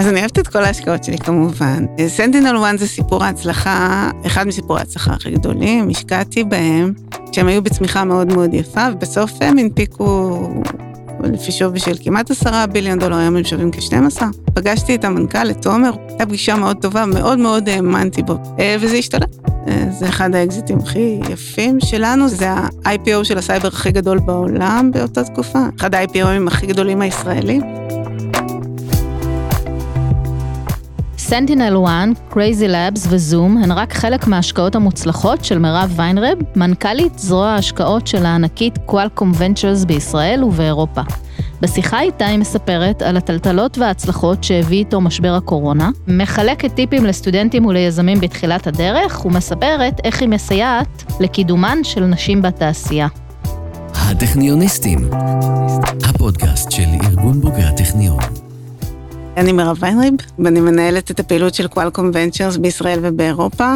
אז אני אוהבת את כל ההשקעות שלי כמובן. SentinelOne זה סיפור ההצלחה, אחד מסיפורי ההצלחה הכי גדולים, השקעתי בהם, כשהם היו בצמיחה מאוד מאוד יפה, ובסוף הם הנפיקו לפי שווי של כמעט עשרה billion דולר, היום הם שווים כ-12. פגשתי את המנכ"ל, את תומר, הייתה פגישה מאוד טובה, מאוד מאוד האמנתי בו, אה, וזה השתלם. אה, זה אחד האקזיטים הכי יפים שלנו, זה ה-IPO של הסייבר הכי גדול בעולם באותה תקופה, אחד ה-IPO ים הכי גדולים הישראלים. סנטינל 1, Crazy Labs וזום הן רק חלק מההשקעות המוצלחות של מירב ויינרב, מנכ"לית זרוע ההשקעות של הענקית Qualcomm Ventures בישראל ובאירופה. בשיחה איתה היא מספרת על הטלטלות וההצלחות שהביא איתו משבר הקורונה, מחלקת טיפים לסטודנטים וליזמים בתחילת הדרך, ומספרת איך היא מסייעת לקידומן של נשים בתעשייה. הטכניוניסטים, הפודקאסט של ארגון בוגרי הטכניון. אני מירב ויינריב, ואני מנהלת את הפעילות של קואלקום ונצ'רס בישראל ובאירופה.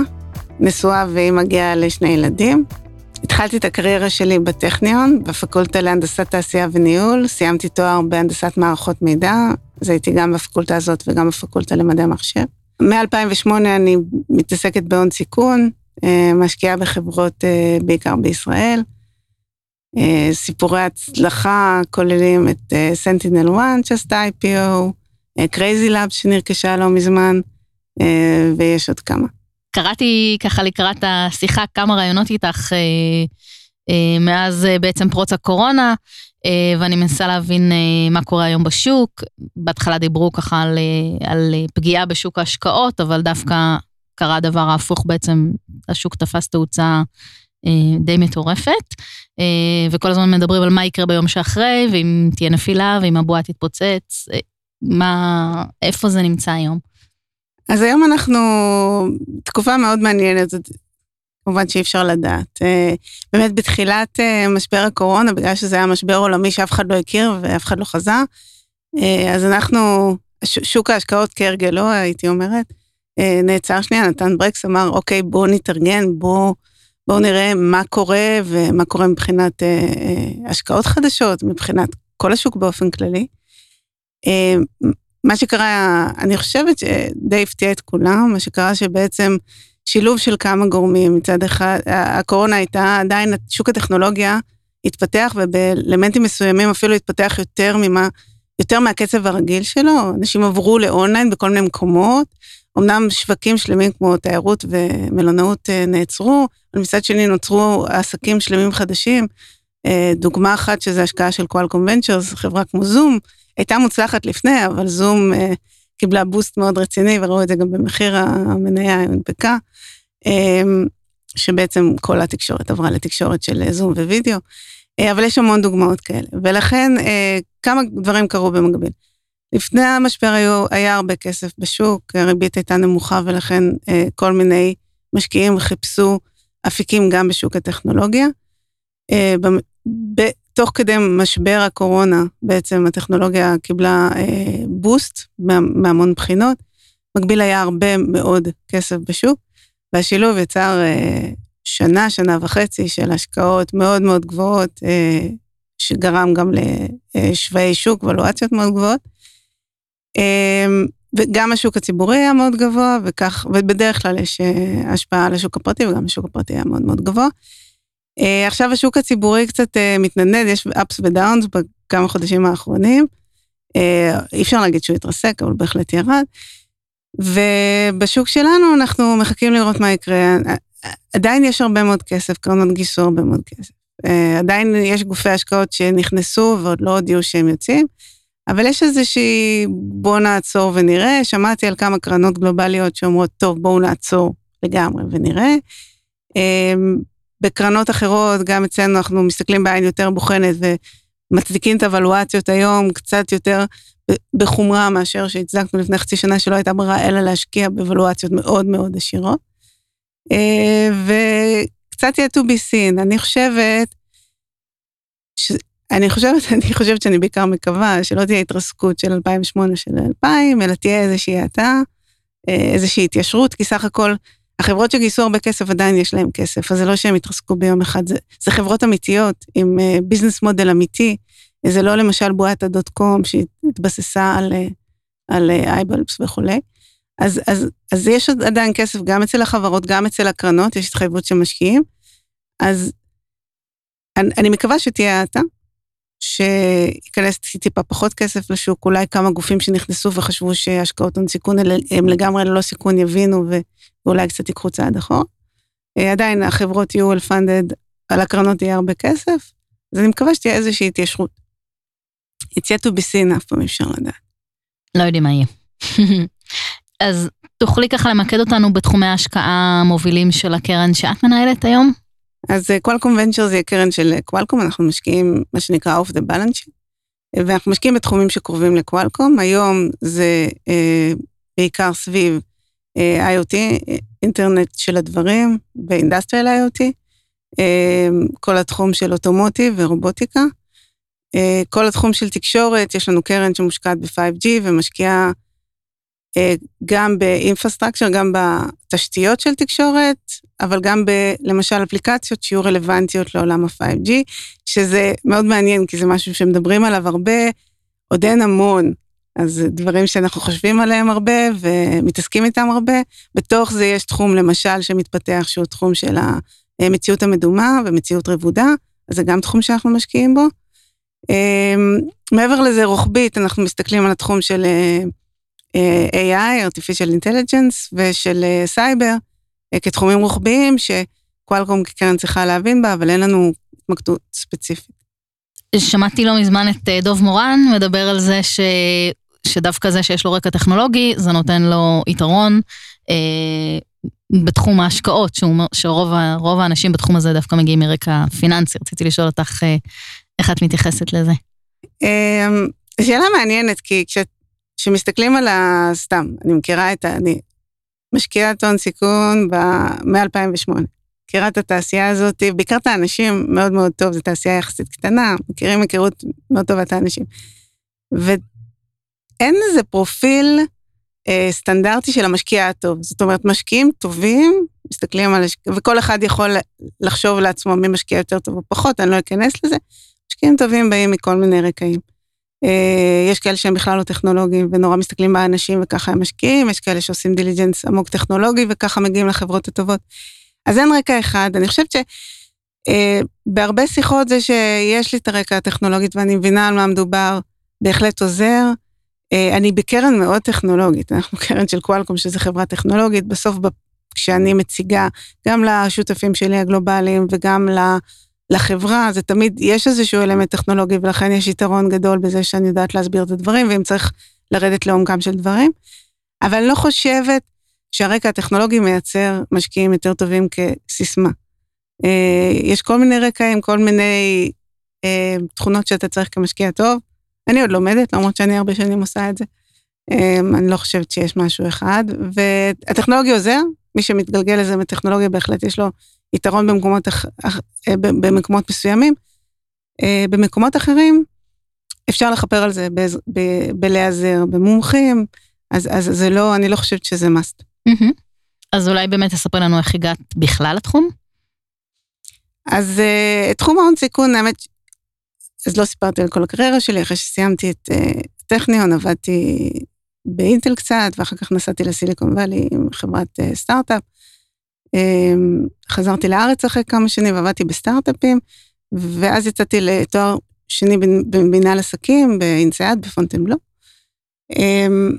נשואה והיא מגיעה לשני ילדים. התחלתי את הקריירה שלי בטכניון, בפקולטה להנדסת תעשייה וניהול, סיימתי תואר בהנדסת מערכות מידע, אז הייתי גם בפקולטה הזאת וגם בפקולטה למדעי המחשב. מ-2008 אני מתעסקת בהון סיכון, אה, משקיעה בחברות אה, בעיקר בישראל. אה, סיפורי הצלחה כוללים את סנטינל 1 שעשתה IPO, Crazy Labs שנרכשה לא מזמן, אה, ויש עוד כמה. קראתי ככה לקראת השיחה כמה ראיונות איתך אה, אה, מאז בעצם פרוץ הקורונה, ואני מנסה להבין מה קורה היום בשוק. בהתחלה דיברו ככה על, על פגיעה בשוק ההשקעות, אבל דווקא קרה הדבר ההפוך בעצם, השוק תפס תאוצה די מטורפת, וכל הזמן מדברים על מה יקרה ביום שאחרי, ואם תהיה נפילה, ואם הבועה תתפוצץ. מה, איפה זה נמצא היום? אז היום אנחנו, תקופה מאוד מעניינת, כמובן שאי אפשר לדעת. אה, באמת בתחילת אה, משבר הקורונה, בגלל שזה היה משבר עולמי שאף אחד לא הכיר ואף אחד לא חזה, אה, אז אנחנו, שוק ההשקעות כהרגלו, הייתי אומרת, נעצר שנייה, נתן ברקס, אמר, אוקיי, בואו נתארגן, בואו בוא נראה מה קורה ומה קורה מבחינת השקעות חדשות, מבחינת כל השוק באופן כללי. אה, מה שקרה, אני חושבת שדי הפתיע את כולם, מה שקרה שבעצם שילוב של כמה גורמים, מצד אחד, הקורונה הייתה עדיין, שוק הטכנולוגיה התפתח ובאלמנטים מסוימים אפילו התפתח יותר ממה, יותר מהקצב הרגיל שלו, אנשים עברו לאונליין בכל מיני מקומות, אמנם שווקים שלמים כמו תיירות ומלונאות אה, נעצרו, אבל מצד שני נוצרו עסקים שלמים חדשים. אה, דוגמה אחת שזה השקעה של קואלקום ונצ'רס, חברה כמו זום, הייתה מוצלחת לפני, אבל זום אה, קיבלה בוסט מאוד רציני, וראו את זה גם במחיר המניה הונפקה, אה, שבעצם כל התקשורת עברה לתקשורת של זום ווידאו, אה, אבל יש המון דוגמאות כאלה, ולכן אה, כמה דברים קרו במקביל. לפני המשבר היו, היה הרבה כסף בשוק, הריבית הייתה נמוכה, ולכן אה, כל מיני משקיעים חיפשו אפיקים גם בשוק הטכנולוגיה. אה, תוך כדי משבר הקורונה, בעצם הטכנולוגיה קיבלה אה, בוסט מה, מהמון בחינות. מקביל היה הרבה מאוד כסף בשוק, והשילוב יצר אה, שנה, שנה וחצי של השקעות מאוד מאוד גבוהות, אה, שגרם גם לשווי שוק, ולואציות מאוד גבוהות. אה, וגם השוק הציבורי היה מאוד גבוה, וכך, ובדרך כלל יש אה, השפעה על השוק הפרטי, וגם השוק הפרטי היה מאוד מאוד גבוה. Uh, עכשיו השוק הציבורי קצת uh, מתנדנד, יש ups ודאונס בכמה חודשים האחרונים. Uh, אי אפשר להגיד שהוא התרסק, אבל בהחלט ירד. ובשוק שלנו אנחנו מחכים לראות מה יקרה. עדיין יש הרבה מאוד כסף, קרנות גיסו הרבה מאוד כסף. Uh, עדיין יש גופי השקעות שנכנסו ועוד לא הודיעו שהם יוצאים, אבל יש איזושהי בוא נעצור ונראה. שמעתי על כמה קרנות גלובליות שאומרות, טוב, בואו נעצור לגמרי ונראה. בקרנות אחרות, גם אצלנו אנחנו מסתכלים בעין יותר בוחנת ומצדיקים את הוולואציות היום קצת יותר בחומרה מאשר שהצדקנו לפני חצי שנה שלא הייתה ברירה אלא להשקיע בוולואציות מאוד מאוד עשירות. אה, וקצת יהיה to be seen, אני חושבת, ש... אני חושבת, אני חושבת שאני בעיקר מקווה שלא תהיה התרסקות של 2008 של 2000, אלא תהיה איזושהי האטה, אה, איזושהי התיישרות, כי סך הכל החברות שגייסו הרבה כסף עדיין יש להם כסף, אז זה לא שהם יתרסקו ביום אחד, זה, זה חברות אמיתיות עם ביזנס uh, מודל אמיתי, זה לא למשל בועת הדוט קום שהתבססה על uh, על אייבלפס וכולי. אז, אז, אז יש עדיין כסף גם אצל החברות, גם אצל הקרנות, יש התחייבות של משקיעים. אז אני, אני מקווה שתהיה האטה, שייכנס טיפה פחות כסף לשוק, אולי כמה גופים שנכנסו וחשבו שהשקעות הון סיכון הם לגמרי ללא סיכון יבינו ואולי קצת ייקחו צעד אחורה. אה, עדיין החברות יהיו well funded, על הקרנות יהיה הרבה כסף, אז אני מקווה שתהיה איזושהי התיישרות. It's yet to be seen, אף פעם אי אפשר לדעת. לא יודעים מה יהיה. אז תוכלי ככה למקד אותנו בתחומי ההשקעה המובילים של הקרן שאת מנהלת היום? אז Qualcomm אה, Ventures זה הקרן של Qualcomm, אנחנו משקיעים מה שנקרא off the balance ואנחנו משקיעים בתחומים שקרובים ל Qualcomm. היום זה אה, בעיקר סביב אה, IoT, אינטרנט של הדברים, ו industrial IoT, אה, כל התחום של automotive ורובוטיקה. אה, כל התחום של תקשורת, יש לנו קרן שמושקעת ב-5G ומשקיעה אה, גם ב infrastructure, גם בתשתיות של תקשורת, אבל גם ב, למשל אפליקציות שיהיו רלוונטיות לעולם ה-5G, שזה מאוד מעניין, כי זה משהו שמדברים עליו הרבה, עוד אין המון. אז דברים שאנחנו חושבים עליהם הרבה ומתעסקים איתם הרבה. בתוך זה יש תחום, למשל, שמתפתח, שהוא תחום של המציאות המדומה ומציאות רבודה, אז זה גם תחום שאנחנו משקיעים בו. אה, מעבר לזה, רוחבית, אנחנו מסתכלים על התחום של אה, AI, artificial intelligence, ושל סייבר, אה, כתחומים רוחביים שקואלקום כקרן צריכה להבין בה, אבל אין לנו התמקדות ספציפית. שמעתי לא מזמן את אה, דוב מורן מדבר על זה ש... שדווקא זה שיש לו רקע טכנולוגי, זה נותן לו יתרון אה, בתחום ההשקעות, שהוא שרוב האנשים בתחום הזה דווקא מגיעים מרקע פיננסי. רציתי לשאול אותך אה, איך את מתייחסת לזה. אה, שאלה מעניינת, כי כשמסתכלים על ה... סתם, אני מכירה את ה... אני משקיעת הון סיכון מ-2008. מכירה את התעשייה הזאת, בעיקר את האנשים מאוד מאוד טוב, זו תעשייה יחסית קטנה, מכירים היכרות מאוד טובה את האנשים. ואין איזה פרופיל אה, סטנדרטי של המשקיע הטוב. זאת אומרת, משקיעים טובים, מסתכלים על... וכל אחד יכול לחשוב לעצמו מי משקיע יותר טוב או פחות, אני לא אכנס לזה. משקיעים טובים באים מכל מיני רקעים. אה, יש כאלה שהם בכלל לא טכנולוגיים ונורא מסתכלים באנשים וככה הם משקיעים, יש כאלה שעושים דיליג'נס עמוק טכנולוגי וככה מגיעים לחברות הטובות. אז אין רקע אחד, אני חושבת שבהרבה אה, שיחות זה שיש לי את הרקע הטכנולוגית ואני מבינה על מה מדובר, בהחלט עוזר. אה, אני בקרן מאוד טכנולוגית, אנחנו קרן של קואלקום שזה חברה טכנולוגית, בסוף כשאני מציגה גם לשותפים שלי הגלובליים וגם לחברה, זה תמיד, יש איזשהו אלמנט טכנולוגי, ולכן יש יתרון גדול בזה שאני יודעת להסביר את הדברים, ואם צריך לרדת לעומקם של דברים. אבל אני לא חושבת שהרקע הטכנולוגי מייצר משקיעים יותר טובים כסיסמה. אה, יש כל מיני רקעים, כל מיני אה, תכונות שאתה צריך כמשקיע טוב. אני עוד לומדת, למרות שאני הרבה שנים עושה את זה. אה, אני לא חושבת שיש משהו אחד, והטכנולוגיה עוזר, מי שמתגלגל לזה מטכנולוגיה בהחלט יש לו יתרון במקומות, אה, במקומות מסוימים. אה, במקומות אחרים אפשר לכפר על זה בלהיעזר במומחים, אז, אז זה לא, אני לא חושבת שזה must. אז אולי באמת תספר לנו איך הגעת בכלל לתחום? אז uh, תחום ההון סיכון, האמת, אז לא סיפרתי על כל הקריירה שלי, אחרי שסיימתי את uh, טכניון, עבדתי באינטל קצת, ואחר כך נסעתי לסיליקון וואלי עם חברת uh, סטארט-אפ. אמ, חזרתי לארץ אחרי כמה שנים ועבדתי בסטארט-אפים, ואז יצאתי לתואר שני במנהל עסקים באינסייד בפונטנבלו. אמ,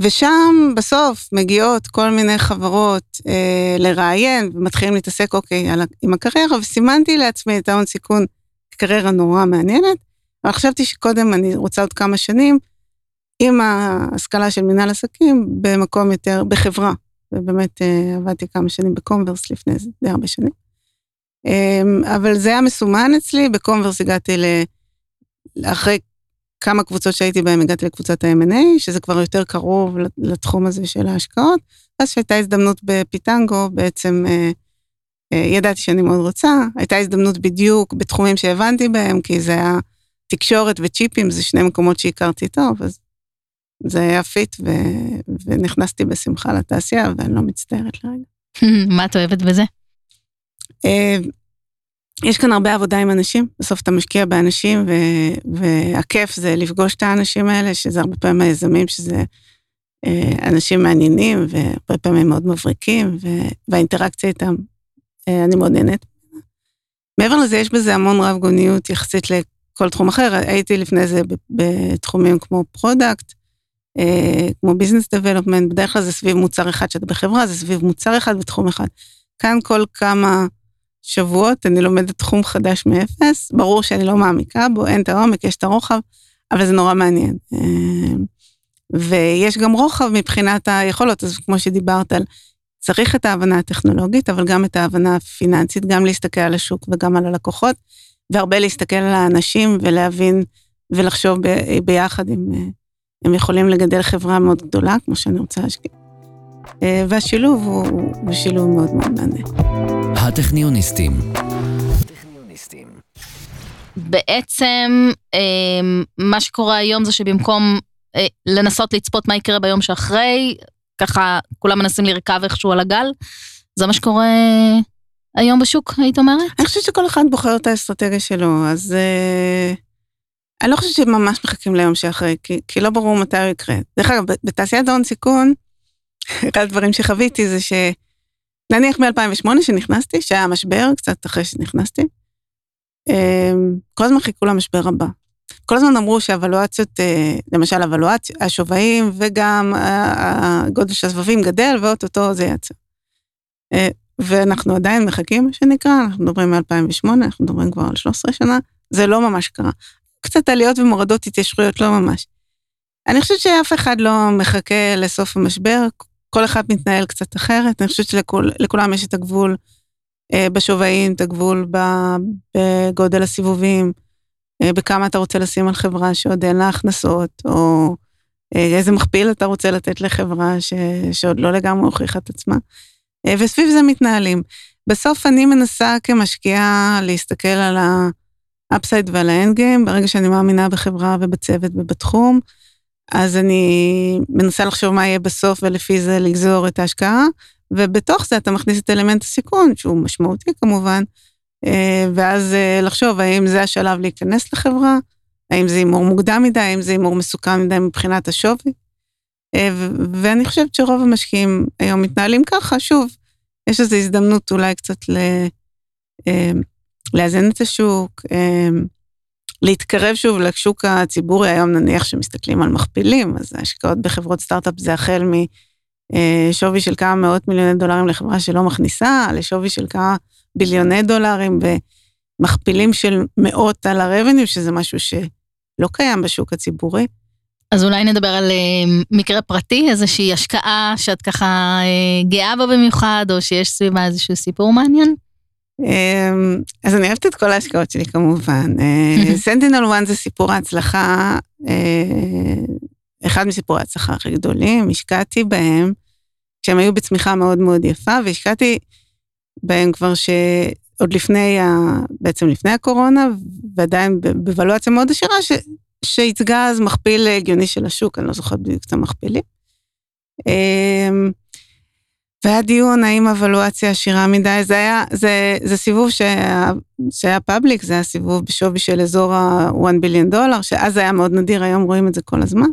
ושם בסוף מגיעות כל מיני חברות אה, לראיין ומתחילים להתעסק, אוקיי, על, עם הקריירה, וסימנתי לעצמי את ההון סיכון כקריירה נורא מעניינת, אבל חשבתי שקודם אני רוצה עוד כמה שנים עם ההשכלה של מנהל עסקים במקום יותר, בחברה ובאמת אה, עבדתי כמה שנים בקומברס לפני זה, די הרבה שנים. אמ, אבל זה היה מסומן אצלי, בקומברס הגעתי ל... אחרי כמה קבוצות שהייתי בהן, הגעתי לקבוצת ה-M&A, שזה כבר יותר קרוב לתחום הזה של ההשקעות. אז שהייתה הזדמנות בפיטנגו, בעצם אה, ידעתי שאני מאוד רוצה. הייתה הזדמנות בדיוק בתחומים שהבנתי בהם, כי זה היה תקשורת וצ'יפים, זה שני מקומות שהכרתי טוב, אז זה היה פיט, ו... ונכנסתי בשמחה לתעשייה, ואני לא מצטערת לרגע. מה את אוהבת בזה? אה, יש כאן הרבה עבודה עם אנשים, בסוף אתה משקיע באנשים, ו, והכיף זה לפגוש את האנשים האלה, שזה הרבה פעמים היזמים, שזה אה, אנשים מעניינים, והרבה פעמים מאוד מבריקים, ו, והאינטראקציה איתם, אה, אני מאוד נהנית. מעבר לזה, יש בזה המון רב גוניות יחסית לכל תחום אחר. הייתי לפני זה בתחומים כמו product, אה, כמו business development, בדרך כלל זה סביב מוצר אחד שאתה בחברה, זה סביב מוצר אחד בתחום אחד. כאן כל כמה שבועות אני לומדת תחום חדש מאפס, ברור שאני לא מעמיקה בו, אין את העומק, יש את הרוחב, אבל זה נורא מעניין. אה, ויש גם רוחב מבחינת היכולות, אז כמו שדיברת על, צריך את ההבנה הטכנולוגית, אבל גם את ההבנה הפיננסית, גם להסתכל על השוק וגם על הלקוחות, והרבה להסתכל על האנשים ולהבין ולחשוב ב, ביחד אם אה, הם יכולים לגדל חברה מאוד גדולה, כמו שאני רוצה להשקיע. אה, והשילוב הוא, הוא שילוב מאוד מאוד מעניין. הטכניוניסטים. בעצם אה, מה שקורה היום זה שבמקום לנסות לצפות מה יקרה ביום שאחרי, ככה כולם מנסים לרכב איכשהו על הגל, זה מה שקורה היום בשוק, היית אומרת? אני חושבת שכל אחד בוחר את האסטרטגיה שלו, אז uh, אני לא חושבת שממש מחכים ליום שאחרי, כי, כי לא ברור מתי הוא יקרה. דרך אגב, בתעשיית ההון סיכון, אחד הדברים שחוויתי זה ש... נניח מ-2008 שנכנסתי, שהיה משבר, קצת אחרי שנכנסתי, אמ, כל הזמן חיכו למשבר הבא. כל הזמן אמרו שהוולואציות, אה, למשל הוולואציה, השווים וגם הגודל של הסבבים גדל, ואו-טו-טו זה יצא. אה, ואנחנו עדיין מחכים, מה שנקרא, אנחנו מדברים מ-2008, אנחנו מדברים כבר על 13 שנה, זה לא ממש קרה. קצת עליות ומורדות התיישרויות, לא ממש. אני חושבת שאף אחד לא מחכה לסוף המשבר, כל אחד מתנהל קצת אחרת, אני חושבת שלכולם יש את הגבול אה, בשווים, את הגבול בגודל הסיבובים, אה, בכמה אתה רוצה לשים על חברה שעוד אין לה הכנסות, או אה, איזה מכפיל אתה רוצה לתת לחברה ש, שעוד לא לגמרי הוכיחה את עצמה. וסביב זה מתנהלים. בסוף אני מנסה כמשקיעה להסתכל על ה upside ועל ה end game, ברגע שאני מאמינה בחברה ובצוות ובתחום, אז אני מנסה לחשוב מה יהיה בסוף ולפי זה לגזור את ההשקעה, ובתוך זה אתה מכניס את אלמנט הסיכון, שהוא משמעותי כמובן, אה, ואז אה, לחשוב האם זה השלב להיכנס לחברה, האם זה הימור מוקדם מדי, האם זה הימור מסוכן מדי מבחינת השווי. אה, ואני חושבת שרוב המשקיעים היום מתנהלים ככה, שוב, יש איזו הזדמנות אולי קצת. לאזן את השוק, להתקרב שוב לשוק הציבורי, היום נניח שמסתכלים על מכפילים, אז ההשקעות בחברות סטארט-אפ זה החל משווי של כמה מאות מיליוני דולרים לחברה שלא מכניסה, לשווי של כמה ביליוני דולרים ומכפילים של מאות על הרבניו, שזה משהו שלא קיים בשוק הציבורי. אז אולי נדבר על uh, מקרה פרטי, איזושהי השקעה שאת ככה uh, גאה בה במיוחד, או שיש סביבה איזשהו סיפור מעניין? אמ, אז אני אוהבת את כל ההשקעות שלי כמובן. סנטינל אה, 1 זה סיפור ההצלחה, אה, אחד מסיפורי ההצלחה הכי גדולים, השקעתי בהם כשהם היו בצמיחה מאוד מאוד יפה, והשקעתי בהם כבר שעוד לפני, בעצם לפני הקורונה, ועדיין בוולואציה מאוד עשירה, שייצגה אז מכפיל הגיוני של השוק, אני לא זוכרת בדיוק את המכפילים. אמ, והיה דיון האם אבלואציה עשירה מדי, זה היה, זה, זה סיבוב שהיה, שהיה פאבליק, זה היה סיבוב בשווי של אזור ה-1 ביליון דולר, שאז היה מאוד נדיר, היום רואים את זה כל הזמן.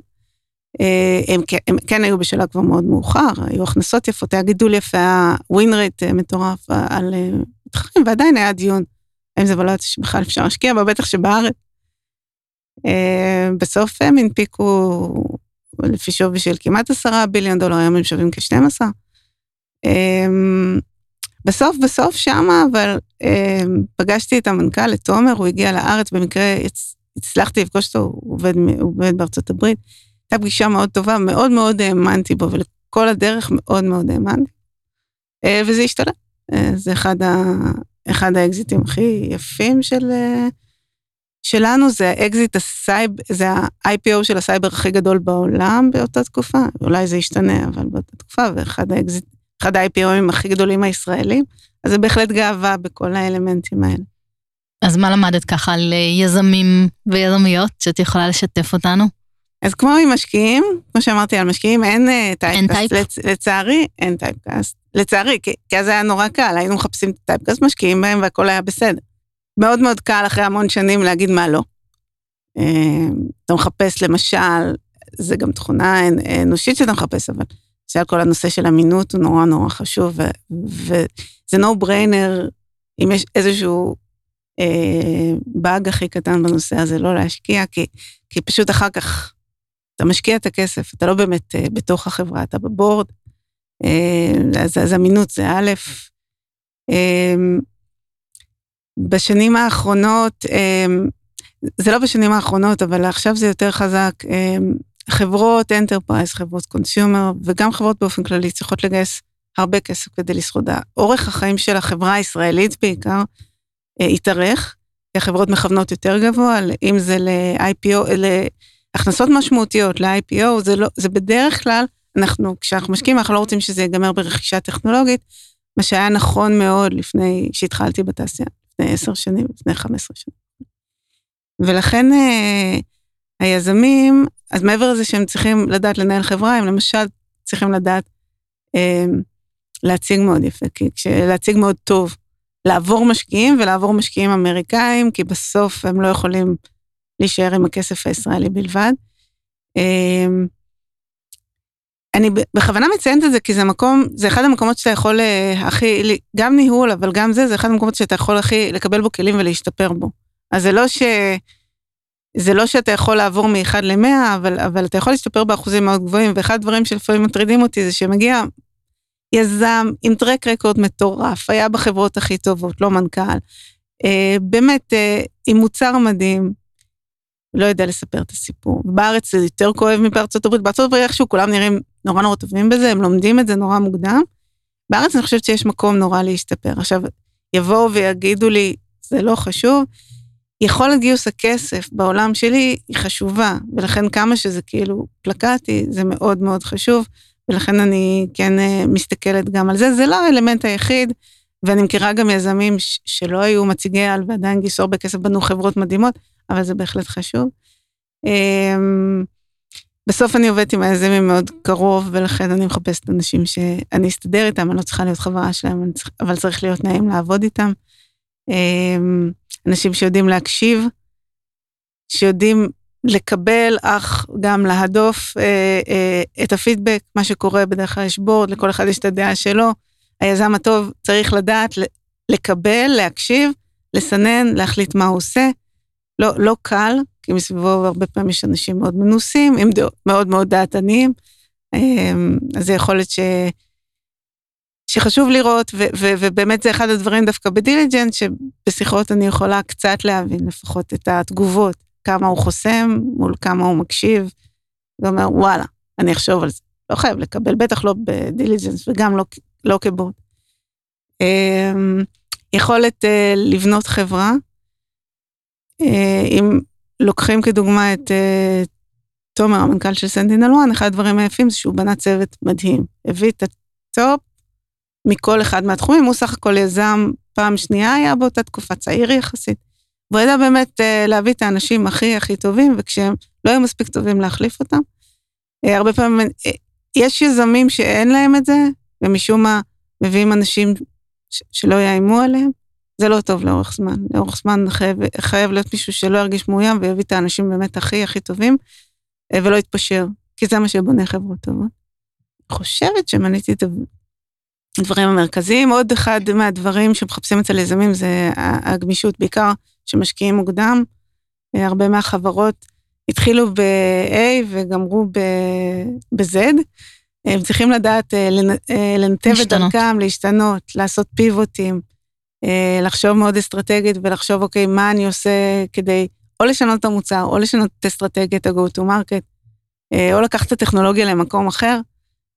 אה, הם, הם כן היו בשלב כבר מאוד מאוחר, היו הכנסות יפות, היה גידול יפה, היה ווין רייט אה, מטורף על אה, מתחרים, ועדיין היה דיון, האם זה אבלואציה שבכלל אפשר להשקיע בה, בטח שבארץ. בסוף הם הנפיקו לפי שווי של כמעט עשרה ביליון דולר, היום הם שווים כ-12. אמ, בסוף בסוף שמה, אבל פגשתי את המנכ"ל, את תומר, הוא הגיע לארץ, במקרה הצלחתי לפגוש אותו, הוא עובד, הוא עובד בארצות הברית. הייתה פגישה מאוד טובה, מאוד מאוד האמנתי בו, ולכל הדרך מאוד מאוד האמנתי. אה, וזה השתלם. אה, זה אחד, ה, אחד האקזיטים הכי יפים של, אה, שלנו, זה האקזיט הסייב, זה ה-IPO של הסייבר הכי גדול בעולם באותה תקופה. אולי זה ישתנה, אבל באותה תקופה, ואחד האקזיט, אחד ה-IPO ים הכי גדולים הישראלים, אז זה בהחלט גאווה בכל האלמנטים האלה. אז מה למדת ככה על יזמים ויזמיות שאת יכולה לשתף אותנו? אז כמו עם משקיעים, כמו שאמרתי על משקיעים, אין typecast. Type? לצ, לצערי, אין typecast. לצערי, כי, כי אז היה נורא קל, היינו מחפשים את ה typecast, משקיעים בהם והכל היה בסדר. מאוד מאוד קל אחרי המון שנים להגיד מה לא. אה, אתה מחפש למשל, זה גם תכונה אנושית שאתה מחפש, אבל זה כל הנושא של אמינות הוא נורא נורא חשוב, וזה no brainer, אם יש איזשהו אה, באג הכי קטן בנושא הזה, לא להשקיע, כי, כי פשוט אחר כך אתה משקיע את הכסף, אתה לא באמת אה, בתוך החברה, אתה בבורד, אה, אז, אז אמינות זה א', אה, בשנים האחרונות, זה לא בשנים האחרונות, אבל עכשיו זה יותר חזק, חברות enterprise, חברות consumer, וגם חברות באופן כללי צריכות לגייס הרבה כסף כדי לשרוד. אורך החיים של החברה הישראלית בעיקר התארך, כי החברות מכוונות יותר גבוה, אם זה ל-IPO, להכנסות משמעותיות ל-IPO, זה, לא, זה בדרך כלל, אנחנו, כשאנחנו משקיעים, אנחנו לא רוצים שזה ייגמר ברכישה טכנולוגית, מה שהיה נכון מאוד לפני שהתחלתי בתעשייה, לפני עשר שנים, לפני חמש עשרה שנים. ולכן אה, היזמים, אז מעבר לזה שהם צריכים לדעת לנהל חברה, הם למשל צריכים לדעת אה, להציג מאוד יפה, כי להציג מאוד טוב, לעבור משקיעים ולעבור משקיעים אמריקאים, כי בסוף הם לא יכולים להישאר עם הכסף הישראלי בלבד. אה, אני בכוונה מציינת את זה, כי זה מקום, זה אחד המקומות שאתה יכול אה, הכי, גם ניהול, אבל גם זה, זה אחד המקומות שאתה יכול הכי לקבל בו כלים ולהשתפר בו. אז זה לא ש... זה לא שאתה יכול לעבור מ-1 ל-100, אבל, אבל אתה יכול להשתפר באחוזים מאוד גבוהים, ואחד הדברים שלפעמים מטרידים אותי זה שמגיע יזם עם טרק רקורד מטורף, היה בחברות הכי טובות, לא מנכ"ל, אה, באמת אה, עם מוצר מדהים, לא יודע לספר את הסיפור. בארץ זה יותר כואב מבארצות הברית, בארצות הברית איכשהו כולם נראים נורא נורא טובים בזה, הם לומדים את זה נורא מוקדם. בארץ אני חושבת שיש מקום נורא להשתפר. עכשיו, יבואו ויגידו לי, זה לא חשוב, יכולת גיוס הכסף בעולם שלי היא חשובה, ולכן כמה שזה כאילו פלקטי, זה מאוד מאוד חשוב, ולכן אני כן אה, מסתכלת גם על זה. זה לא האלמנט היחיד, ואני מכירה גם יזמים שלא היו מציגי על ועדיין גייסו הרבה כסף, בנו חברות מדהימות, אבל זה בהחלט חשוב. אמ, בסוף אני עובדת עם היזמים מאוד קרוב, ולכן אני מחפשת אנשים שאני אסתדר איתם, אני לא צריכה להיות חברה שלהם, אבל צריך להיות נעים לעבוד איתם. אמ, אנשים שיודעים להקשיב, שיודעים לקבל, אך גם להדוף אה, אה, את הפידבק, מה שקורה, בדרך כלל יש בורד, לכל אחד יש את הדעה שלו. היזם הטוב צריך לדעת לקבל, להקשיב, לסנן, להחליט מה הוא עושה. לא, לא קל, כי מסביבו הרבה פעמים יש אנשים מאוד מנוסים, עם דעות מאוד מאוד דעתניים. אה, אז זה יכול להיות ש... שחשוב לראות, ו- ו- ובאמת זה אחד הדברים דווקא בדיליג'נט, שבשיחות אני יכולה קצת להבין לפחות את התגובות, כמה הוא חוסם מול כמה הוא מקשיב, ואומר, וואלה, אני אחשוב על זה. לא חייב לקבל, בטח לא בדיליג'נס וגם לא, לא כבורד. אמ, יכולת אה, לבנות חברה, אם לוקחים כדוגמה את אה, תומר, המנכ"ל של SentinelOne, אחד הדברים היפים זה שהוא בנה צוות מדהים. הביא את ה top מכל אחד מהתחומים, הוא סך הכל יזם פעם שנייה היה באותה תקופה צעיר יחסית. והוא ידע באמת אה, להביא את האנשים הכי הכי טובים, וכשהם לא היו מספיק טובים להחליף אותם. הרבה פעמים, יש יזמים שאין להם את זה, ומשום מה מביאים אנשים שלא יאיימו עליהם. זה לא טוב לאורך זמן. לאורך זמן חייב, חייב להיות מישהו שלא ירגיש מאוים ויביא את האנשים באמת הכי הכי טובים, uh, ולא יתפשר, כי זה מה שבונה חברות טובות. חושבת שמניתי את הדברים המרכזיים. עוד אחד מהדברים שמחפשים אצל יזמים זה הגמישות, בעיקר שמשקיעים מוקדם. אה, הרבה מהחברות התחילו ב-A וגמרו ב-Z. הם צריכים לדעת אה, לנתב את דרכם, להשתנות, לעשות פיבוטים, אה, לחשוב מאוד אסטרטגית ולחשוב, אוקיי, מה אני עושה כדי או לשנות את המוצר, או לשנות את אסטרטגיית ה-go to market, או לקחת את הטכנולוגיה למקום אחר.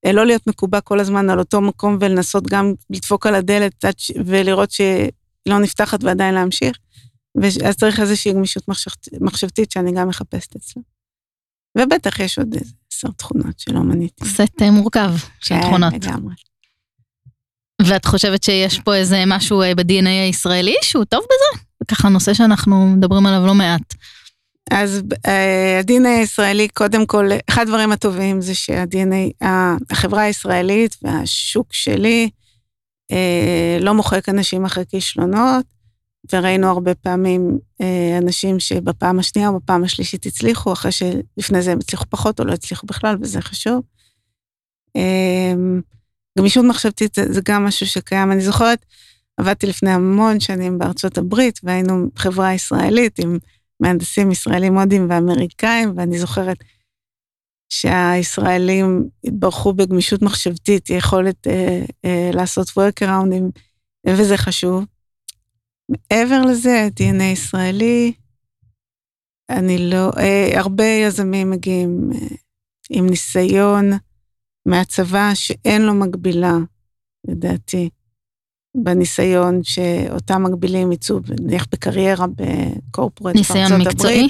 אה, לא להיות מקובע כל הזמן על אותו מקום ולנסות גם לדפוק על הדלת ולראות שהיא לא נפתחת ועדיין להמשיך. ואז צריך איזושהי גמישות מחשבתית שאני גם מחפשת אצלה. ובטח יש עוד איזה עשר תכונות שלא מניתי. סט אה, מורכב של כן, תכונות. כן, לגמרי. ואת חושבת שיש פה איזה משהו אה, ב-DNA הישראלי שהוא טוב בזה? זה ככה נושא שאנחנו מדברים עליו לא מעט. אז הדין הישראלי, קודם כל, אחד הדברים הטובים זה שה-DNA, החברה הישראלית והשוק שלי אה, לא מוחק אנשים אחרי כישלונות, וראינו הרבה פעמים אה, אנשים שבפעם השנייה או בפעם השלישית הצליחו, אחרי שלפני זה הם הצליחו פחות או לא הצליחו בכלל, וזה חשוב. גמישות מחשבתית זה, זה גם משהו שקיים. אני זוכרת, עבדתי לפני המון שנים בארצות הברית, והיינו חברה ישראלית עם מהנדסים ישראלים, הודים ואמריקאים, ואני זוכרת שהישראלים התברכו בגמישות מחשבתית, יכולת אה, אה, לעשות workaroundים, וזה חשוב. מעבר לזה, DNA ישראלי, אני לא, אה, הרבה יזמים מגיעים אה, עם ניסיון מהצבא שאין לו מקבילה, לדעתי, בניסיון שאותם מקבילים יצאו נניח בקריירה בקורפורט בארצות הברית. ניסיון מקצועי?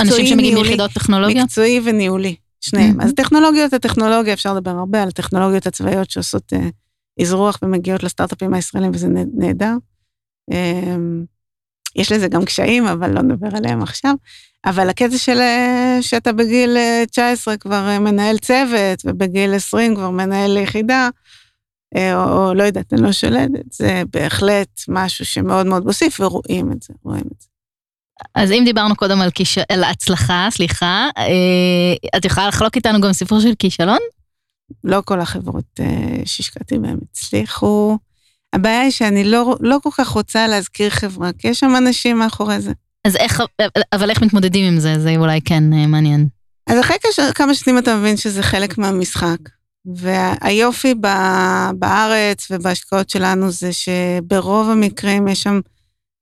אנשים שמגיעים מיחידות טכנולוגיה? מקצועי וניהולי, שניהם. Mm-hmm. אז טכנולוגיות, הטכנולוגיה, אפשר לדבר הרבה על הטכנולוגיות הצבאיות שעושות אה, אזרוח ומגיעות לסטארט-אפים הישראלים, וזה נהדר. יש לזה גם קשיים, אבל לא נדבר עליהם עכשיו. אבל הקטע של אה, שאתה בגיל 19 אה, כבר אה, מנהל צוות, ובגיל 20 כבר מנהל יחידה, או, או לא יודעת, אני לא שולדת, זה בהחלט משהו שמאוד מאוד מוסיף, ורואים את זה, רואים את זה. אז אם דיברנו קודם על, כיש... על הצלחה, סליחה, את יכולה לחלוק איתנו גם סיפור של כישלון? לא כל החברות שהשקעתי בהן הצליחו. הבעיה היא שאני לא, לא כל כך רוצה להזכיר חברה, כי יש שם אנשים מאחורי זה. אז איך, אבל איך מתמודדים עם זה? זה אולי כן אה, מעניין. אז אחרי כמה שנים אתה מבין שזה חלק מהמשחק. והיופי בארץ ובהשקעות שלנו זה שברוב המקרים יש שם,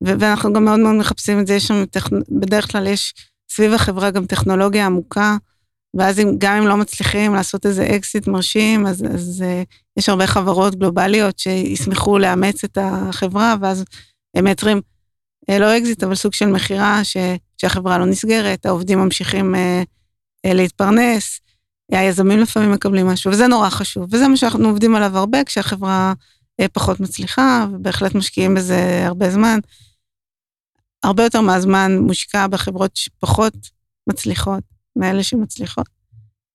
ואנחנו גם מאוד מאוד מחפשים את זה, יש שם, בדרך כלל יש סביב החברה גם טכנולוגיה עמוקה, ואז אם, גם אם לא מצליחים לעשות איזה אקזיט מרשים, אז, אז אה, יש הרבה חברות גלובליות שישמחו לאמץ את החברה, ואז הם מייצרים, אה, לא אקזיט, אבל סוג של מכירה שהחברה לא נסגרת, העובדים ממשיכים אה, אה, להתפרנס, היזמים לפעמים מקבלים משהו, וזה נורא חשוב, וזה מה שאנחנו עובדים עליו הרבה כשהחברה אה, פחות מצליחה, ובהחלט משקיעים בזה הרבה זמן. הרבה יותר מהזמן מושקע בחברות שפחות מצליחות. מאלה שמצליחות.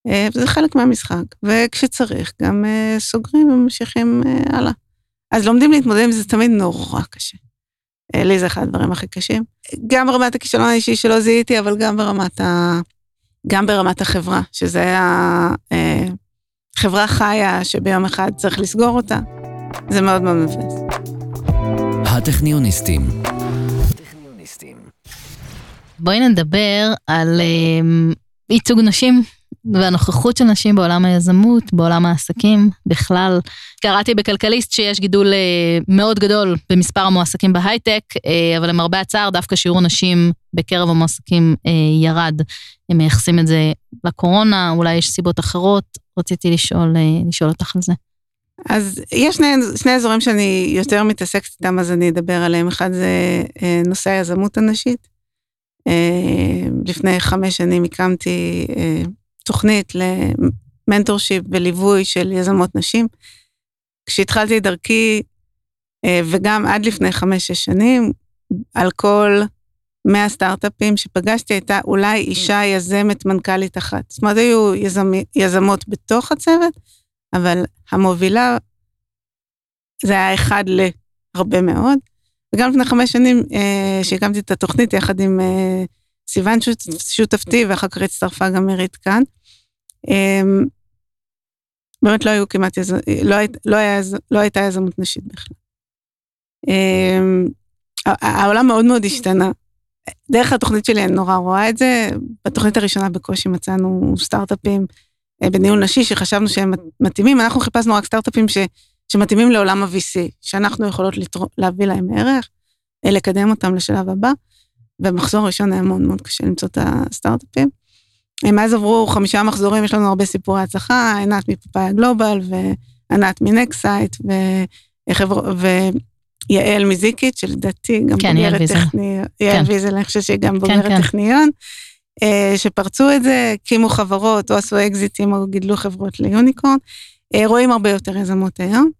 אה, וזה חלק מהמשחק, וכשצריך גם אה, סוגרים וממשיכים אה, הלאה. אז לומדים להתמודד עם זה תמיד נורא קשה. לי זה אחד הדברים הכי קשים. גם ברמת הכישלון האישי שלא זיהיתי, אבל גם ברמת, ה... גם ברמת החברה, שזה היה חברה חיה שביום אחד צריך לסגור אותה. זה מאוד מאוד מבאס. הטכניוניסטים. בואי נדבר על ייצוג נשים והנוכחות של נשים בעולם היזמות, בעולם העסקים בכלל. קראתי בכלכליסט שיש גידול אה, מאוד גדול במספר המועסקים בהייטק, אה, אבל למרבה הצער דווקא שיעור הנשים בקרב המועסקים אה, ירד. הם מייחסים את זה לקורונה, אולי יש סיבות אחרות. רציתי לשאול, לשאול אותך על זה. אז יש שני, שני אזורים שאני יותר מתעסקת איתם, אז אני אדבר עליהם. אחד זה נושא היזמות הנשית. אה, לפני חמש שנים הקמתי אה, תוכנית למנטורשיפ וליווי של יזמות נשים. כשהתחלתי את דרכי, אה, וגם עד לפני חמש-שש שנים, על כל 100 סטארט-אפים שפגשתי הייתה אולי אישה יזמת מנכ"לית אחת. זאת אומרת, היו יזמ, יזמות בתוך הצוות, אבל המובילה, זה היה אחד להרבה מאוד. וגם לפני חמש שנים אה, שהקמתי את התוכנית יחד עם אה, סיוון שותפתי, ואחר כך הצטרפה גם מירית כאן. אה, באמת לא היו כמעט, יז... לא, היית, לא, היה, לא הייתה יזמות נשית בכלל. אה, העולם מאוד מאוד השתנה. דרך התוכנית שלי אני נורא רואה את זה. בתוכנית הראשונה בקושי מצאנו סטארט-אפים אה, בניהול נשי שחשבנו שהם מתאימים. אנחנו חיפשנו רק סטארט-אפים ש... שמתאימים לעולם ה-VC, שאנחנו יכולות לתר... להביא להם ערך, אה, לקדם אותם לשלב הבא, ובמחזור ראשון היה מאוד מאוד קשה למצוא את הסטארט-אפים. אה, מאז עברו חמישה מחזורים, יש לנו הרבה סיפורי הצלחה, עינת מ Papaya Global, וענת מנקסייט, וחבר... ויעל מ Zeekit, שלדעתי גם כן, בוגרת טכניון. יעל כן. ויזל, אני חושבת שהיא גם כן, בוגרת כן, טכניון. כן. שפרצו את זה, הקימו חברות, או עשו אקזיטים, או גידלו חברות ל unicorn. רואים הרבה יותר יזמות היום.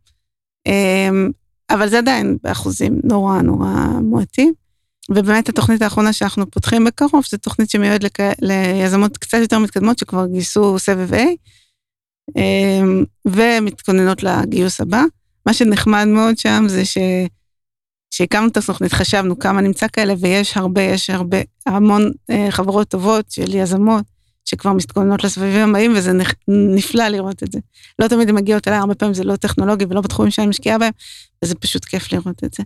אמ, אבל זה עדיין באחוזים נורא נורא מועטים. ובאמת התוכנית האחרונה שאנחנו פותחים בקרוב, זו תוכנית שמיועדת לכ... ליזמות קצת יותר מתקדמות שכבר גייסו סבב A, אמ, ומתכוננות לגיוס הבא. מה שנחמד מאוד שם זה כשהקמנו את הסוכנית חשבנו כמה נמצא כאלה, ויש הרבה, יש הרבה, המון אה, חברות טובות של יזמות, שכבר מתכוננות לסבבים הבאים, וזה נפלא לראות את זה. לא תמיד הן מגיעות אליי, הרבה פעמים זה לא טכנולוגי ולא בתחומים שאני משקיעה בהם, וזה פשוט כיף לראות את זה.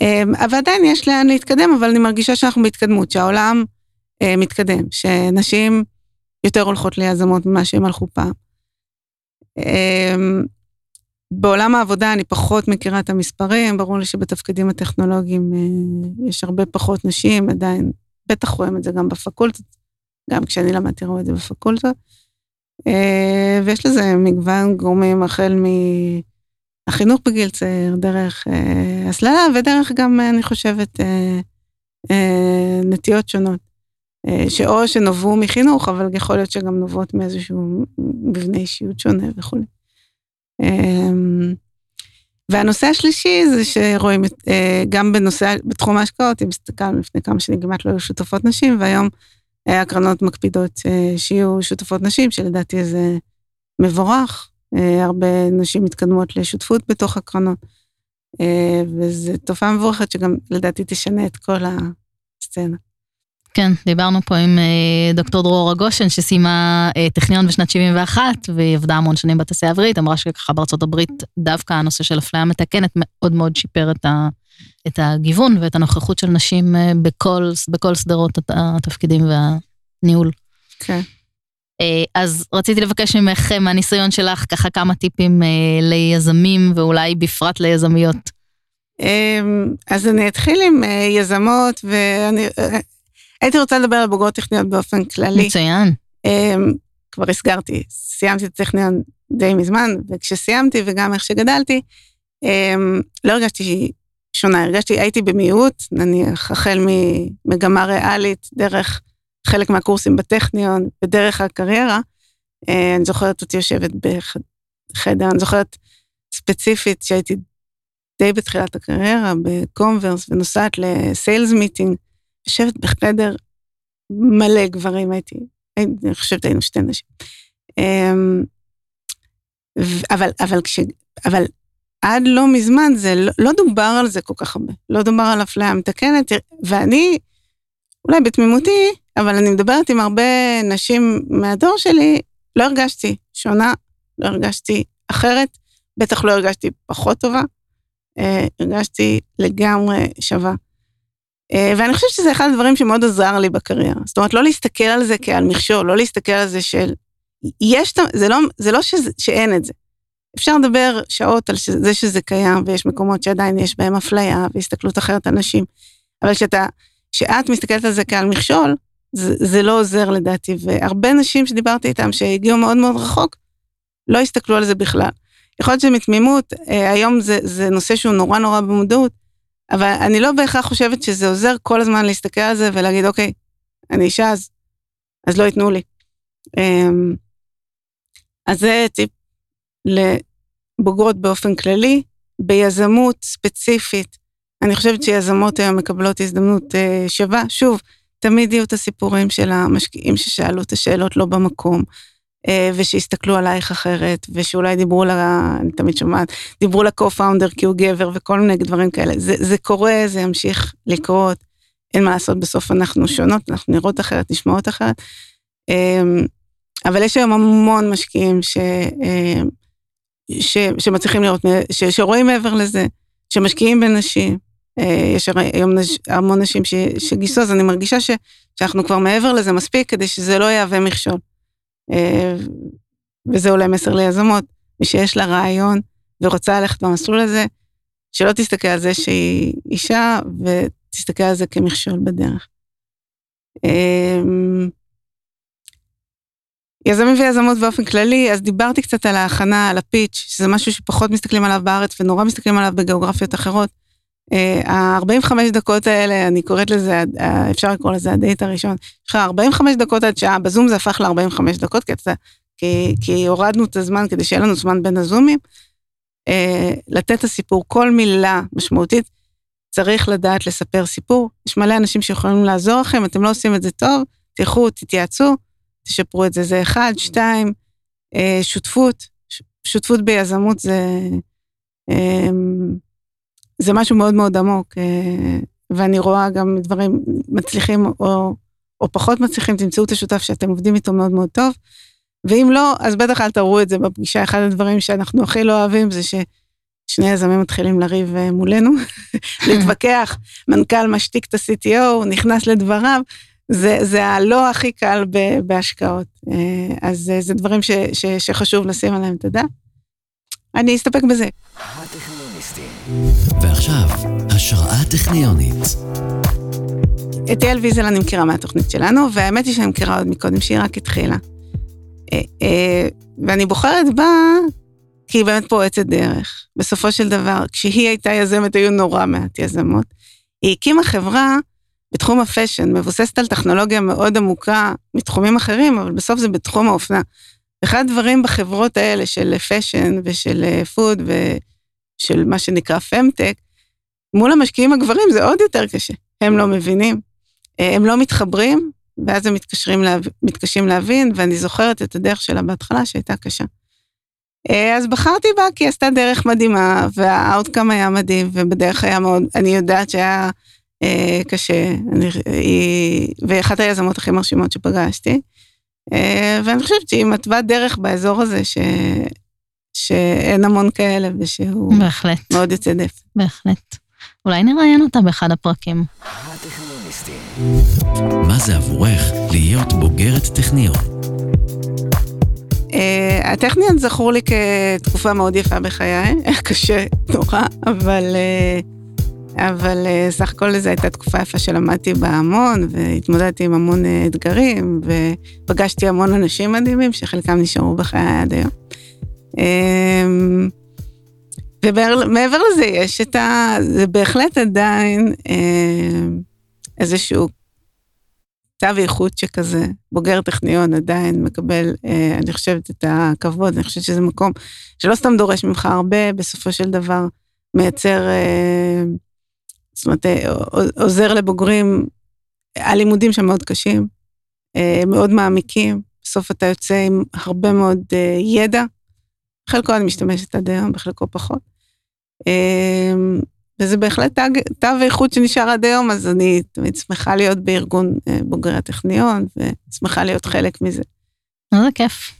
אמ, אבל עדיין יש לאן להתקדם, אבל אני מרגישה שאנחנו בהתקדמות, שהעולם אה, מתקדם, שנשים יותר הולכות ליזמות ממה שהן הלכו פעם. אמ, בעולם העבודה אני פחות מכירה את המספרים, ברור לי שבתפקידים הטכנולוגיים אה, יש הרבה פחות נשים, עדיין, בטח רואים את זה גם בפקולטות, גם כשאני למדתי ראו את זה בפקולטות. אה, ויש לזה מגוון גורמים, החל מהחינוך בגיל צעיר, דרך אה, הסללה, ודרך גם, אני חושבת, נטיות שונות. שאו שנובעו מחינוך, אבל יכול להיות שגם נובעות מאיזשהו מבנה אישיות שונה וכולי. והנושא השלישי זה שרואים אה, גם בנושא, בתחום ההשקעות, אם הסתכלנו לפני כמה שנים כמעט לא היו שותפות נשים, והיום אה, הקרנות מקפידות אה, שיהיו שותפות נשים, שלדעתי זה מבורך. הרבה נשים מתקדמות לשותפות בתוך הקרנות, וזו תופעה מבורכת שגם לדעתי תשנה את כל הסצנה. כן, דיברנו פה עם אה, דוקטור דרור הגושן, שסיימה אה, טכניון בשנת 71, והיא עבדה המון שנים בתעשייה האווירית, אמרה שככה בארצות הברית, דווקא הנושא של אפליה מתקנת מאוד מאוד שיפר את, ה, את הגיוון ואת הנוכחות של נשים אה, בכל, בכל סדרות התפקידים והניהול. כן. אז רציתי לבקש ממך, מהניסיון שלך, ככה כמה טיפים ליזמים, ואולי בפרט ליזמיות. אמ, אז אני אתחיל עם יזמות, ואני הייתי רוצה לדבר על בוגרות טכניון באופן כללי. מצוין. Um, כבר הסגרתי, סיימתי את הטכניון די מזמן, וכשסיימתי וגם איך שגדלתי, um, לא הרגשתי שונה, הרגשתי, הייתי במיעוט, נניח, החל ממגמה ריאלית, דרך חלק מהקורסים בטכניון, ודרך הקריירה. Uh, אני זוכרת אותי יושבת בחדר, אני זוכרת ספציפית שהייתי די בתחילת הקריירה, בקומברס, ונוסעת לסיילס מיטינג, יושבת בחדר מלא גברים, הייתי, אני חושבת היינו שתי נשים. אמ, אבל, אבל כש... אבל עד לא מזמן זה לא, לא דובר על זה כל כך הרבה. לא דובר על אפליה מתקנת, ואני, אולי בתמימותי, אבל אני מדברת עם הרבה נשים מהדור שלי, לא הרגשתי שונה, לא הרגשתי אחרת, בטח לא הרגשתי פחות טובה, אה, הרגשתי לגמרי שווה. אה, ואני חושבת שזה אחד הדברים שמאוד עזר לי בקריירה. זאת אומרת, לא להסתכל על זה כעל מכשול, לא להסתכל על זה של... יש, זה לא, זה לא שזה, שאין את זה. אפשר לדבר שעות על זה שזה קיים, ויש מקומות שעדיין יש בהם אפליה והסתכלות אחרת על נשים, אבל כשאתה, כשאת מסתכלת על זה כעל מכשול, זה, זה לא עוזר לדעתי, והרבה נשים שדיברתי איתם שהגיעו מאוד מאוד רחוק, לא הסתכלו על זה בכלל. יכול להיות שמתמימות, אה, היום זה, זה נושא שהוא נורא נורא במודעות, אבל אני לא בהכרח חושבת שזה עוזר כל הזמן להסתכל על זה ולהגיד, אוקיי, אני אישה אז, אז לא ייתנו לי. אמ, אז זה טיפ לבוגרות באופן כללי, ביזמות ספציפית. אני חושבת שיזמות היום מקבלות הזדמנות אה, שווה. שוב, תמיד יהיו את הסיפורים של המשקיעים ששאלו את השאלות לא במקום. אה, ושיסתכלו עלייך אחרת, ושאולי דיברו ל... אני תמיד שומעת, דיברו לקו-פאונדר כי הוא גבר וכל מיני דברים כאלה. זה, זה קורה, זה ימשיך לקרות, אין מה לעשות, בסוף אנחנו שונות, אנחנו נראות אחרת, נשמעות אחרת. אמ, אבל יש היום המון משקיעים ש, אה, ש, שמצליחים לראות, ש, שרואים מעבר לזה, שמשקיעים בנשים. אה, יש היום המון נשים שגייסו, אז אני מרגישה ש, שאנחנו כבר מעבר לזה מספיק כדי שזה לא יהווה מכשול. אה, וזה אולי מסר ליזמות, מי שיש לה רעיון ורוצה ללכת במסלול הזה, שלא תסתכל על זה שהיא אישה ותסתכל על זה כמכשול בדרך. יזמים ויזמות באופן כללי, אז דיברתי קצת על ההכנה, על הפיץ', שזה משהו שפחות מסתכלים עליו בארץ ונורא מסתכלים עליו בגיאוגרפיות אחרות. ה-45 דקות האלה, אני קוראת לזה, אפשר לקרוא לזה הדייט הראשון, יש לך 45 דקות עד שעה, בזום זה הפך ל-45 דקות, כי, אתה, כי, כי הורדנו את הזמן כדי שיהיה לנו זמן בין הזומים. אה, לתת את הסיפור, כל מילה משמעותית, צריך לדעת לספר סיפור. יש מלא אנשים שיכולים לעזור לכם, אתם לא עושים את זה טוב, תלכו, תתייעצו, תשפרו את זה. זה אחד, שתיים, אה, שותפות, שותפות ביזמות זה... אה, זה משהו מאוד מאוד עמוק, אה, ואני רואה גם דברים מצליחים או, או פחות מצליחים, תמצאו את השותף שאתם עובדים איתו מאוד מאוד טוב, ואם לא, אז בטח אל תראו את זה בפגישה. אחד הדברים שאנחנו הכי לא אוהבים זה ששני יזמים מתחילים לריב אה, מולנו, להתווכח, מנכ"ל משתיק את ה-CTO, נכנס לדבריו, זה, זה הלא הכי קל בהשקעות. אה, אז זה דברים ש, ש, שחשוב לשים עליהם הדעת. אני אסתפק בזה. ועכשיו, השראה טכניונית. את יעל ויזל אני מכירה מהתוכנית שלנו, והאמת היא שאני מכירה עוד מקודם, שהיא רק התחילה. אה, אה, ואני בוחרת בה כי היא באמת פורצת דרך. בסופו של דבר, כשהיא הייתה יזמת, היו נורא מעט יזמות. היא הקימה חברה בתחום ה fashion, מבוססת על טכנולוגיה מאוד עמוקה מתחומים אחרים, אבל בסוף זה בתחום האופנה. אחד הדברים בחברות האלה של fashion ושל food ושל מה שנקרא femtech, מול המשקיעים הגברים זה עוד יותר קשה. הם לא מבינים, הם לא מתחברים, ואז הם מתקשרים להב... מתקשים להבין, ואני זוכרת את הדרך שלה בהתחלה שהייתה קשה. אז בחרתי בה כי היא עשתה דרך מדהימה, והאאוטקאם היה מדהים, ובדרך היה מאוד, אני יודעת שהיה אה, קשה, אני, היא, ואחת היזמות הכי מרשימות שפגשתי. אה, ואני חושבת שהיא מתווה דרך באזור הזה, ש... שאין המון כאלה, ושהוא בהחלט. מאוד יוצא דף. בהחלט. אולי נראיין אותה באחד הפרקים. מה זה עבורך להיות בוגרת טכניון? Uh, הטכניון זכור לי כתקופה מאוד יפה בחיי, קשה נורא, אבל, uh, אבל uh, סך הכל זו הייתה תקופה יפה שלמדתי בה המון, והתמודדתי עם המון uh, אתגרים, ופגשתי המון אנשים מדהימים, שחלקם נשארו בחיי עד היום. Uh, ומעבר לזה יש את ה... זה בהחלט עדיין אה, איזשהו תו איכות שכזה, בוגר טכניון עדיין מקבל, אה, אני חושבת, את הכבוד, אני חושבת שזה מקום שלא סתם דורש ממך הרבה, בסופו של דבר מייצר, אה, זאת אומרת, אה, עוזר לבוגרים, הלימודים שם מאוד קשים, אה, מאוד מעמיקים, בסוף אתה יוצא עם הרבה מאוד אה, ידע, חלקו אני משתמשת עד היום, בחלקו פחות. וזה בהחלט תו איכות שנשאר עד היום, אז אני תמיד שמחה להיות בארגון בוגרי הטכניון, ושמחה להיות חלק מזה. איזה כיף.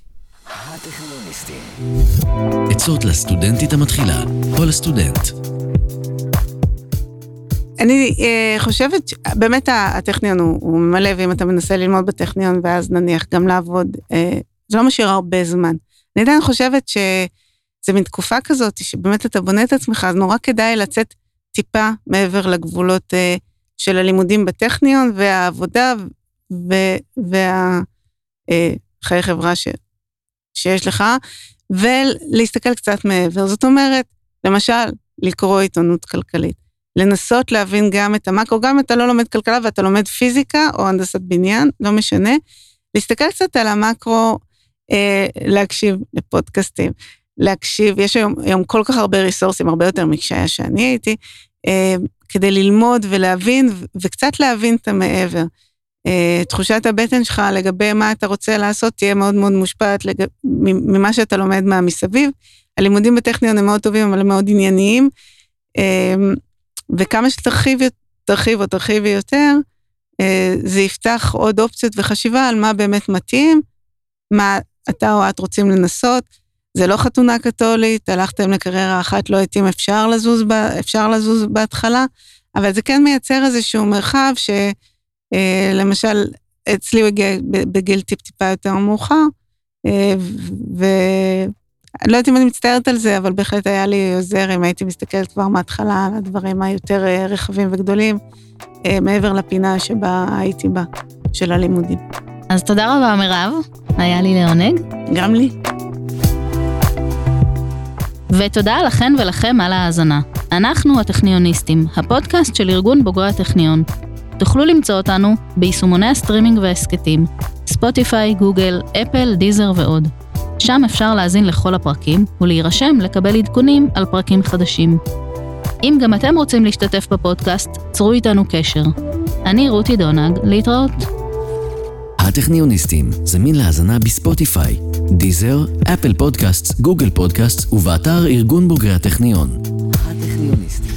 עצות לסטודנטית המתחילה, או לסטודנט. אני uh, חושבת, באמת הטכניון הוא, הוא מלא, ואם אתה מנסה ללמוד בטכניון, ואז נניח גם לעבוד, uh, זה לא משאיר הרבה זמן. אני עדיין חושבת ש... זה מין תקופה כזאת, שבאמת אתה בונה את עצמך, אז נורא כדאי לצאת טיפה מעבר לגבולות uh, של הלימודים בטכניון והעבודה והחיי uh, חברה ש, שיש לך, ולהסתכל קצת מעבר. זאת אומרת, למשל, לקרוא עיתונות כלכלית. לנסות להבין גם את המאקרו, גם אם אתה לא לומד כלכלה ואתה לומד פיזיקה או הנדסת בניין, לא משנה, להסתכל קצת על המאקרו, אה, להקשיב לפודקאסטים, להקשיב, יש היום, היום כל כך הרבה ריסורסים, הרבה יותר מכשהיה שאני הייתי, אה, כדי ללמוד ולהבין, וקצת להבין את המעבר. אה, תחושת הבטן שלך לגבי מה אתה רוצה לעשות תהיה מאוד מאוד מושפעת לג... ממה שאתה לומד מהמסביב. הלימודים בטכניון הם מאוד טובים, אבל הם מאוד ענייניים, אה, וכמה שתרחיב תרחיב או תרחיבי יותר, אה, זה יפתח עוד אופציות וחשיבה על מה באמת מתאים, מה אתה או את רוצים לנסות. זה לא חתונה קתולית, הלכתם לקריירה אחת, לא התאים, אפשר אפשר לזוז בהתחלה, אבל זה כן מייצר איזשהו מרחב שלמשל, אה, אצלי הוא הגיע בגיל טיפ-טיפה יותר מאוחר, אה, ולא יודעת אם אני מצטערת על זה, אבל בהחלט היה לי עוזר אם הייתי מסתכלת כבר מההתחלה על הדברים היותר אה, רחבים וגדולים, מעבר לפינה שבה הייתי בה, של הלימודים. אז תודה רבה, מירב, היה לי לעונג. גם לי. ותודה לכן ולכם על ההאזנה. אנחנו הטכניוניסטים, הפודקאסט של ארגון בוגרי הטכניון. תוכלו למצוא אותנו ביישומוני הסטרימינג וההסכתים, ספוטיפיי, גוגל, אפל, דיזר ועוד. שם אפשר להאזין לכל הפרקים ולהירשם לקבל עדכונים על פרקים חדשים. אם גם אתם רוצים להשתתף בפודקאסט, צרו איתנו קשר. אני רותי דונג, להתראות. הטכניוניסטים זמין להאזנה בספוטיפיי, דיזר, אפל פודקאסט, גוגל פודקאסט ובאתר ארגון בוגרי הטכניון. הטכניוניסטים